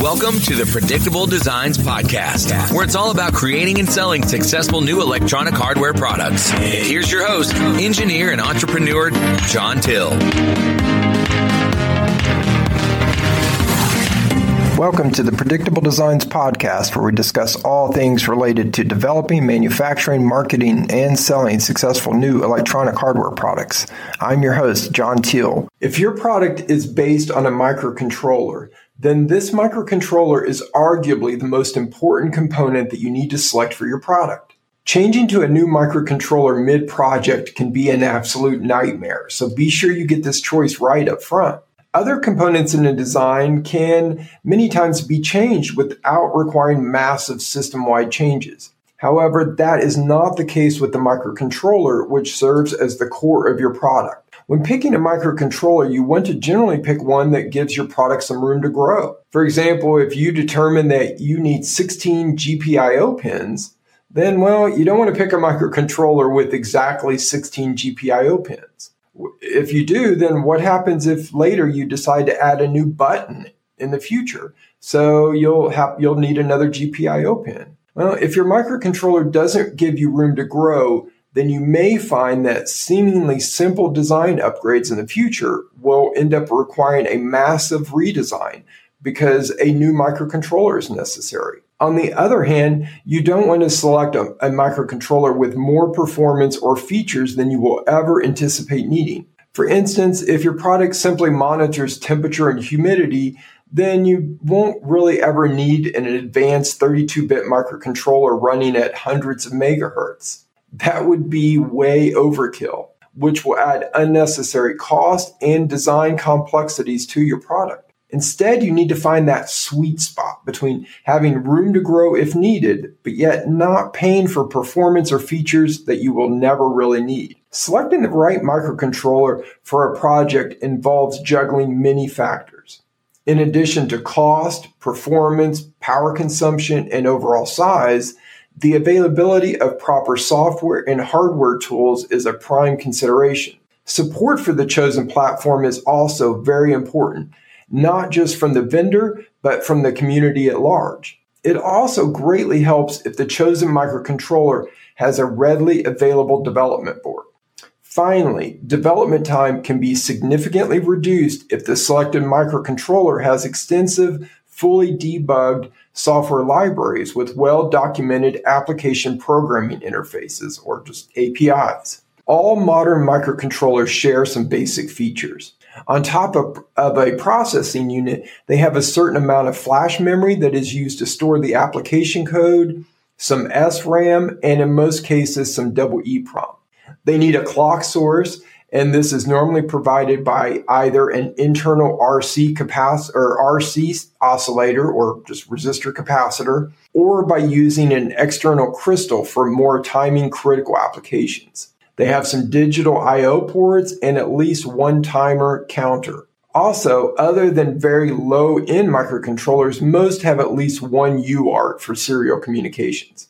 Welcome to the Predictable Designs Podcast, where it's all about creating and selling successful new electronic hardware products. And here's your host, engineer and entrepreneur, John Teel. Welcome to the Predictable Designs Podcast, where we discuss all things related to developing, manufacturing, marketing, and selling successful new electronic hardware products. I'm your host, John Teel. If your product is based on a microcontroller, then this microcontroller is arguably the most important component that you need to select for your product. Changing to a new microcontroller mid project can be an absolute nightmare, so be sure you get this choice right up front. Other components in a design can many times be changed without requiring massive system wide changes. However, that is not the case with the microcontroller, which serves as the core of your product. When picking a microcontroller, you want to generally pick one that gives your product some room to grow. For example, if you determine that you need 16 GPIO pins, then, well, you don't want to pick a microcontroller with exactly 16 GPIO pins if you do, then what happens if later you decide to add a new button in the future? So you'll have you'll need another GPIO pin. Well, if your microcontroller doesn't give you room to grow, then you may find that seemingly simple design upgrades in the future will end up requiring a massive redesign because a new microcontroller is necessary. On the other hand, you don't want to select a, a, microcontroller with more performance or features than you will ever anticipate needing. For instance, if your product simply monitors temperature and humidity, then you won't really ever need an advanced 32 bit microcontroller running at hundreds of megahertz. That would be way overkill, which will add unnecessary cost and design complexities to your product. Instead, you need to find that sweet spot between having room to grow if needed, but yet not paying for performance or features that you will never really need. Selecting the right microcontroller for a project involves juggling many factors. In addition to cost, performance, power consumption, and overall size, the availability of proper software and hardware tools is a prime consideration. Support for the chosen platform is also very important not just from the vendor, but from the community at large. It also greatly helps if the chosen microcontroller has a readily available development board. Finally, development time can be significantly reduced if the selected microcontroller has extensive, fully debugged software libraries with well documented application programming interfaces, or just APIs. All modern microcontrollers share some basic features. On top of, of a processing unit, they have a certain amount of flash memory that is used to store the application code, some SRAM, and in most cases, some double EEPROM. They need a clock source, and this is normally provided by either an internal RC capacitor or RC oscillator or just resistor capacitor, or by using an external crystal for more timing critical applications. They have some digital I/O ports and at least one timer counter. Also, other than very low end microcontrollers, most have at least one UART for serial communications.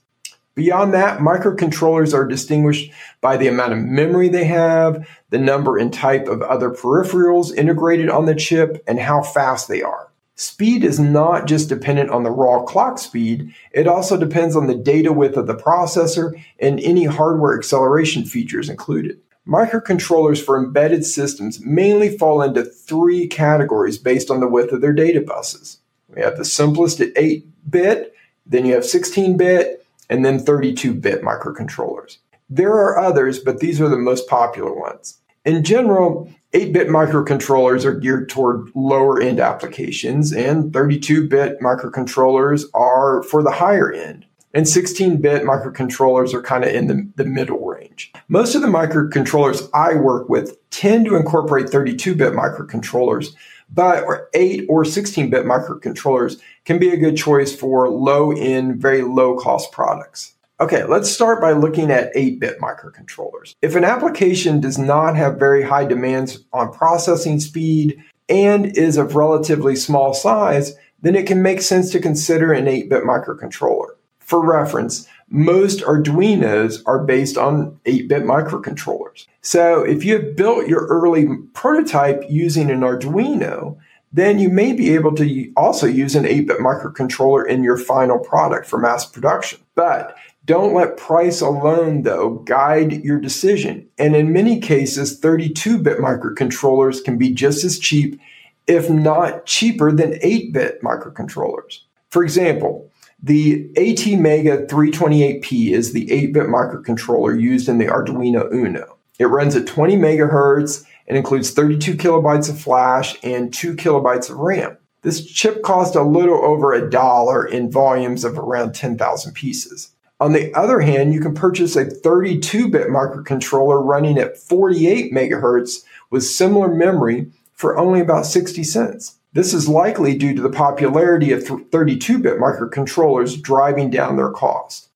Beyond that, microcontrollers are distinguished by the amount of memory they have, the number and type of other peripherals integrated on the chip, and how fast they are. Speed is not just dependent on the raw clock speed, it also depends on the data width of the processor and any hardware acceleration features included. Microcontrollers for embedded systems mainly fall into three categories based on the width of their data buses. We have the simplest at 8 bit, then you have 16 bit, and then 32 bit microcontrollers. There are others, but these are the most popular ones. In general, 8 bit microcontrollers are geared toward lower end applications, and 32 bit microcontrollers are for the higher end. And 16 bit microcontrollers are kind of in the, the middle range. Most of the microcontrollers I work with tend to incorporate 32 bit microcontrollers, but 8 or 16 bit microcontrollers can be a good choice for low end, very low cost products. Okay, let's start by looking at 8 bit microcontrollers. If an application does not have very high demands on processing speed and is of relatively small size, then it can make sense to consider an 8 bit microcontroller. For reference, most Arduinos are based on 8 bit microcontrollers. So if you have built your early prototype using an Arduino, then you may be able to also use an 8 bit microcontroller in your final product for mass production. But don't let price alone, though, guide your decision. And in many cases, 32 bit microcontrollers can be just as cheap, if not cheaper, than 8 bit microcontrollers. For example, the ATmega 328P is the 8 bit microcontroller used in the Arduino Uno. It runs at 20 megahertz and includes 32 kilobytes of flash and 2 kilobytes of RAM. This chip cost a little over a dollar in volumes of around 10,000 pieces. On the other hand, you can purchase a 32 bit microcontroller running at 48 megahertz with similar memory for only about 60 cents. This is likely due to the popularity of 32 bit microcontrollers driving down their cost.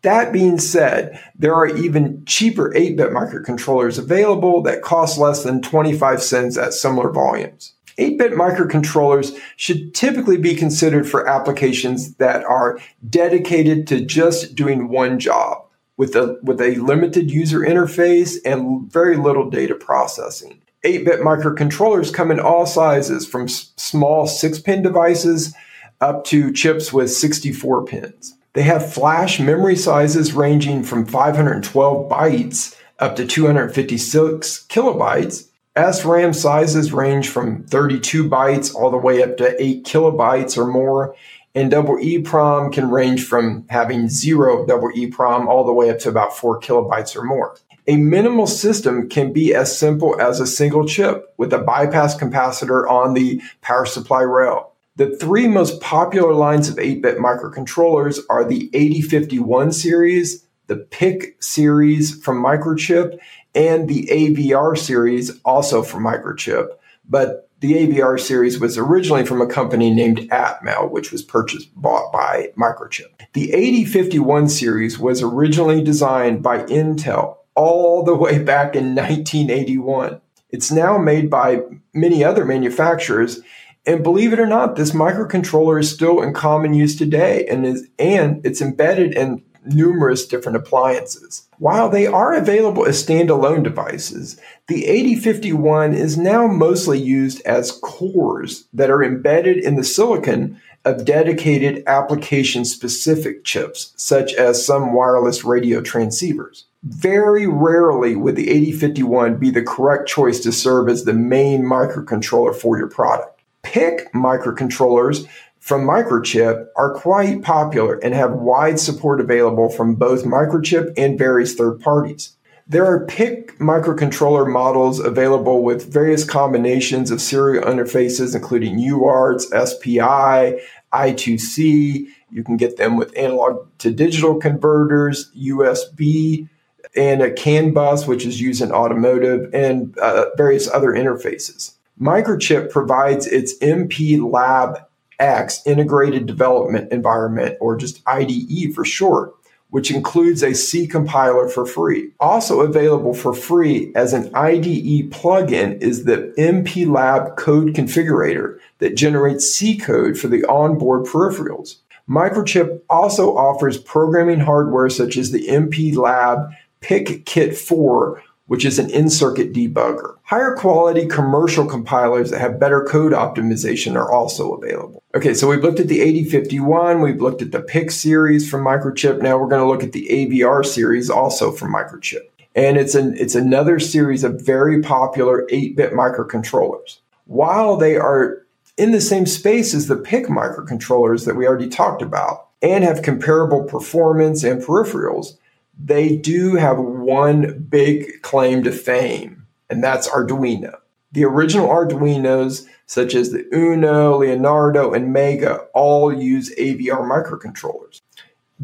That being said, there are even cheaper 8 bit microcontrollers available that cost less than 25 cents at similar volumes. 8 bit microcontrollers should typically be considered for applications that are dedicated to just doing one job with a, with a limited user interface and very little data processing. 8 bit microcontrollers come in all sizes from s- small 6 pin devices up to chips with 64 pins. They have flash memory sizes ranging from 512 bytes up to 256 kilobytes SRAM sizes range from 32 bytes all the way up to 8 kilobytes or more. And double EEPROM can range from having zero double EEPROM all the way up to about 4 kilobytes or more. A minimal system can be as simple as a single chip with a bypass capacitor on the power supply rail. The three most popular lines of 8 bit microcontrollers are the 8051 series, the PIC series from Microchip, and the AVR series, also from Microchip. But the AVR series was originally from a company named Atmel, which was purchased bought by Microchip. The 8051 series was originally designed by Intel all the way back in 1981. It's now made by many other manufacturers. And believe it or not, this microcontroller is still in common use today and is and it's embedded in numerous different appliances. While they are available as standalone devices, the 8051 is now mostly used as cores that are embedded in the silicon of dedicated application specific chips, such as some wireless radio transceivers. Very rarely would the 8051 be the correct choice to serve as the main microcontroller for your product. PIC microcontrollers from Microchip are quite popular and have wide support available from both Microchip and various third parties. There are PIC microcontroller models available with various combinations of serial interfaces, including UARTs, SPI, I2C. You can get them with analog to digital converters, USB, and a CAN bus, which is used in automotive, and uh, various other interfaces. Microchip provides its MPLAB X integrated development environment, or just IDE for short, which includes a C compiler for free. Also available for free as an IDE plugin is the MPLAB code configurator that generates C code for the onboard peripherals. Microchip also offers programming hardware such as the MPLAB PICkit 4, which is an in-circuit debugger. Higher quality commercial compilers that have better code optimization are also available. Okay, so we've looked at the 8051, we've looked at the PIC series from Microchip. Now we're going to look at the AVR series also from Microchip. And it's an it's another series of very popular 8-bit microcontrollers. While they are in the same space as the PIC microcontrollers that we already talked about and have comparable performance and peripherals, they do have one big claim to fame, and that's Arduino. The original Arduinos, such as the Uno, Leonardo, and Mega, all use AVR microcontrollers.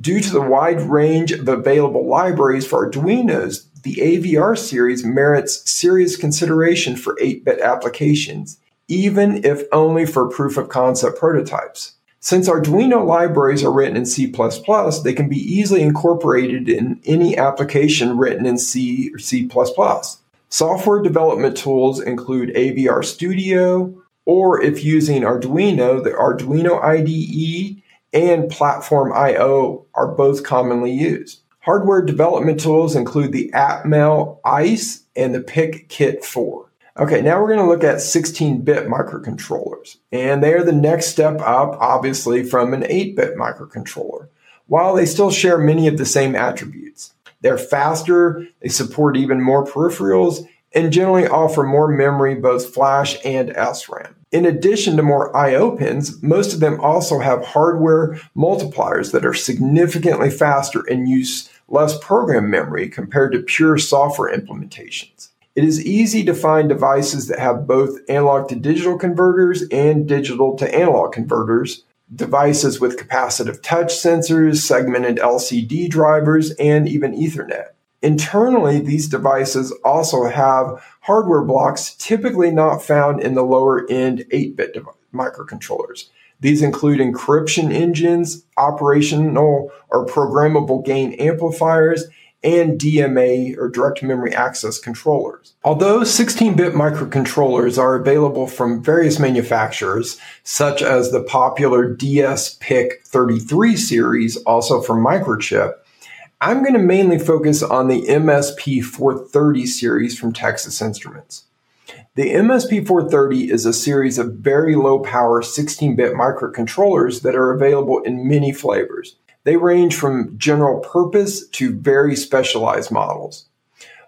Due to the wide range of available libraries for Arduinos, the AVR series merits serious consideration for 8 bit applications, even if only for proof of concept prototypes. Since Arduino libraries are written in C++, they can be easily incorporated in any application written in C or C++. Software development tools include AVR Studio, or if using Arduino, the Arduino IDE and PlatformIO are both commonly used. Hardware development tools include the Atmel ICE and the PICkit 4. Okay, now we're going to look at 16 bit microcontrollers. And they are the next step up, obviously, from an 8 bit microcontroller, while they still share many of the same attributes. They're faster, they support even more peripherals, and generally offer more memory, both flash and SRAM. In addition to more I.O. pins, most of them also have hardware multipliers that are significantly faster and use less program memory compared to pure software implementations. It is easy to find devices that have both analog to digital converters and digital to analog converters, devices with capacitive touch sensors, segmented LCD drivers, and even Ethernet. Internally, these devices also have hardware blocks typically not found in the lower end 8 bit microcontrollers. These include encryption engines, operational or programmable gain amplifiers, and DMA or direct memory access controllers. Although 16 bit microcontrollers are available from various manufacturers, such as the popular dsPIC 33 series, also from Microchip, I'm going to mainly focus on the MSP 430 series from Texas Instruments. The MSP 430 is a series of very low power 16 bit microcontrollers that are available in many flavors. They range from general purpose to very specialized models.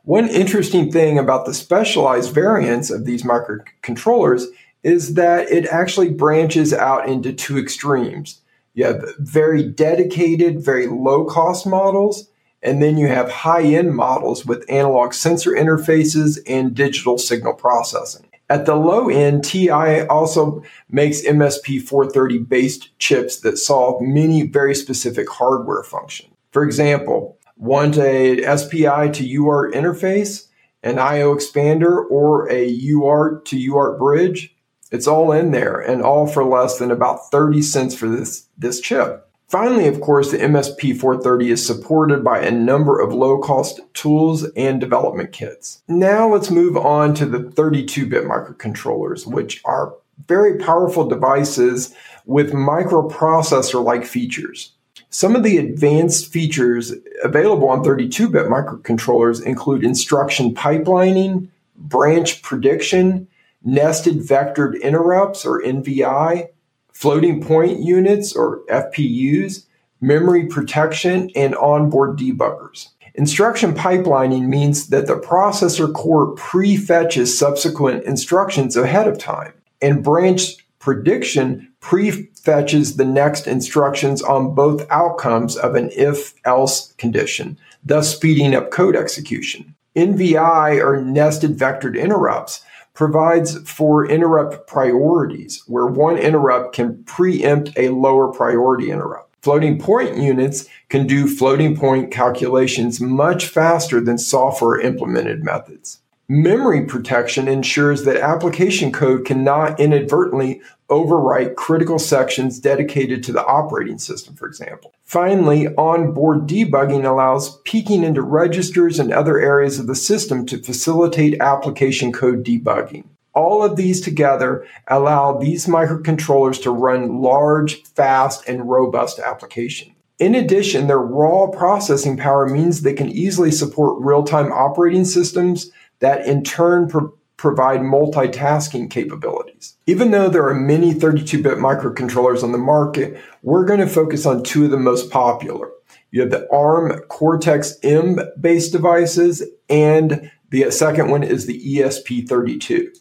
One interesting thing about the specialized variants of these microcontrollers is that it actually branches out into two extremes. You have very dedicated, very low cost models, and then you have high end models with analog sensor interfaces and digital signal processing. At the low end, TI also makes MSP 430 based chips that solve many very specific hardware functions. For example, want a SPI to UART interface, an IO expander, or a UART to UART bridge? It's all in there and all for less than about 30 cents for this, this chip. Finally, of course, the MSP 430 is supported by a number of low cost tools and development kits. Now let's move on to the 32 bit microcontrollers, which are very powerful devices with microprocessor like features. Some of the advanced features available on 32 bit microcontrollers include instruction pipelining, branch prediction, nested vectored interrupts or NVI, floating point units or FPUs, memory protection, and onboard debuggers. Instruction pipelining means that the processor core prefetches subsequent instructions ahead of time, and branch prediction prefetches the next instructions on both outcomes of an if else condition, thus speeding up code execution. NVI or nested vectored interrupts provides for interrupt priorities, where one interrupt can preempt a lower priority interrupt. Floating point units can do floating point calculations much faster than software implemented methods. Memory protection ensures that application code cannot inadvertently overwrite critical sections dedicated to the operating system, for example. Finally, onboard debugging allows peeking into registers and other areas of the system to facilitate application code debugging. All of these together allow these microcontrollers to run large, fast, and robust applications. In addition, their raw processing power means they can easily support real time operating systems that in turn pro- provide multitasking capabilities. Even though there are many 32 bit microcontrollers on the market, we're going to focus on two of the most popular. You have the ARM Cortex M based devices, and the second one is the ESP32.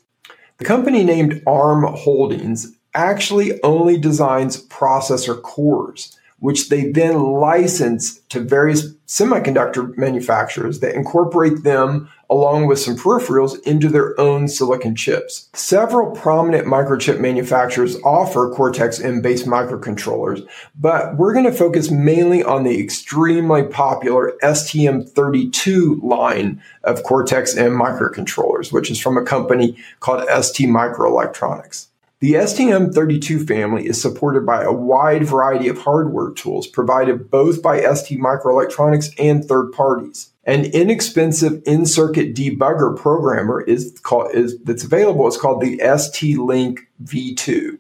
The company named ARM Holdings actually only designs processor cores which they then license to various semiconductor manufacturers that incorporate them along with some peripherals into their own silicon chips. Several prominent microchip manufacturers offer Cortex M based microcontrollers, but we're going to focus mainly on the extremely popular STM32 line of Cortex M microcontrollers, which is from a company called ST Microelectronics. The STM32 family is supported by a wide variety of hardware tools provided both by ST Microelectronics and third parties. An inexpensive in-circuit debugger programmer is called is that's available is called the ST Link V2.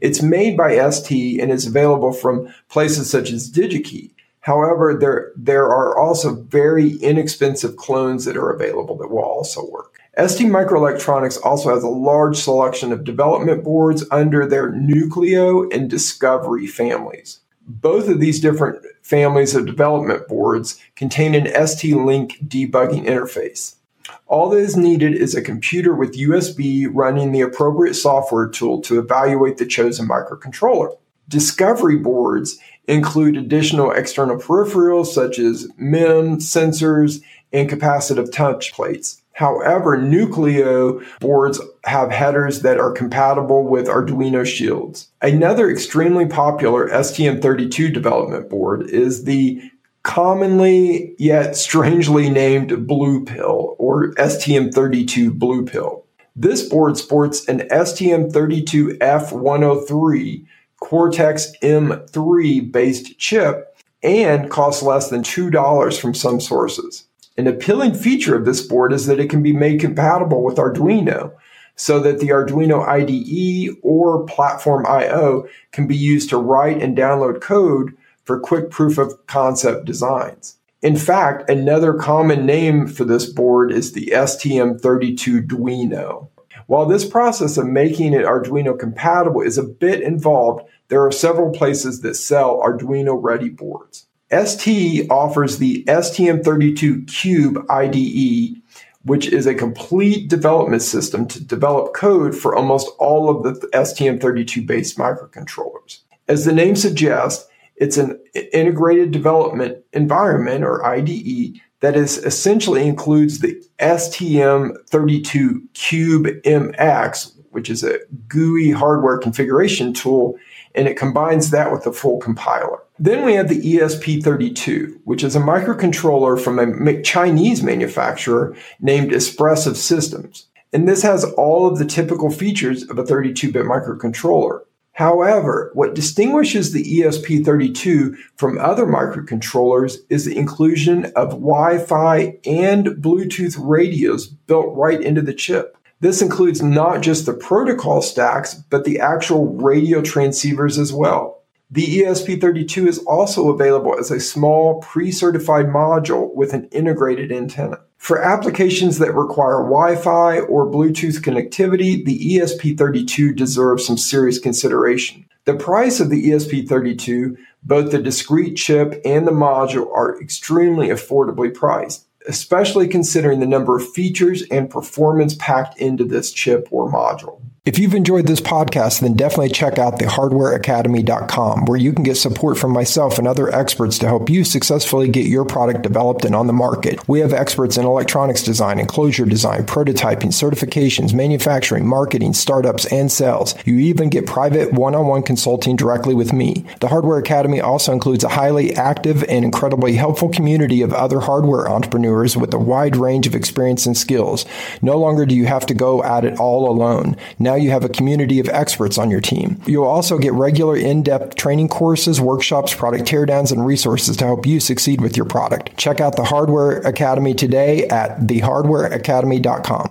It's made by ST and is available from places such as DigiKey. However, there, there are also very inexpensive clones that are available that will also work. ST Microelectronics also has a large selection of development boards under their Nucleo and Discovery families. Both of these different families of development boards contain an ST Link debugging interface. All that is needed is a computer with USB running the appropriate software tool to evaluate the chosen microcontroller. Discovery boards include additional external peripherals such as MEM, sensors, and capacitive touch plates. However, Nucleo boards have headers that are compatible with Arduino shields. Another extremely popular STM32 development board is the commonly yet strangely named Blue Pill or STM32 Blue Pill. This board sports an STM32F103 Cortex M3 based chip and costs less than $2 from some sources. An appealing feature of this board is that it can be made compatible with Arduino so that the Arduino IDE or PlatformIO can be used to write and download code for quick proof of concept designs. In fact, another common name for this board is the STM32Duino. While this process of making it Arduino compatible is a bit involved, there are several places that sell Arduino ready boards. ST offers the STM32 Cube IDE, which is a complete development system to develop code for almost all of the STM32 based microcontrollers. As the name suggests, it's an integrated development environment or IDE that is essentially includes the STM32 Cube MX, which is a GUI hardware configuration tool, and it combines that with the full compiler. Then we have the ESP32, which is a microcontroller from a Chinese manufacturer named Espressif Systems. And this has all of the typical features of a 32 bit microcontroller. However, what distinguishes the ESP32 from other microcontrollers is the inclusion of Wi Fi and Bluetooth radios built right into the chip. This includes not just the protocol stacks, but the actual radio transceivers as well. The ESP32 is also available as a small pre-certified module with an integrated antenna. For applications that require Wi-Fi or Bluetooth connectivity, the ESP32 deserves some serious consideration. The price of the ESP32, both the discrete chip and the module, are extremely affordably priced, especially considering the number of features and performance packed into this chip or module. If you've enjoyed this podcast, then definitely check out thehardwareacademy.com where you can get support from myself and other experts to help you successfully get your product developed and on the market. We have experts in electronics design, enclosure design, prototyping, certifications, manufacturing, marketing, startups, and sales. You even get private one-on-one consulting directly with me. The Hardware Academy also includes a highly active and incredibly helpful community of other hardware entrepreneurs with a wide range of experience and skills. No longer do you have to go at it all alone. Now you have a community of experts on your team. You'll also get regular in-depth training courses, workshops, product teardowns, and resources to help you succeed with your product. Check out the Hardware Academy today at thehardwareacademy.com.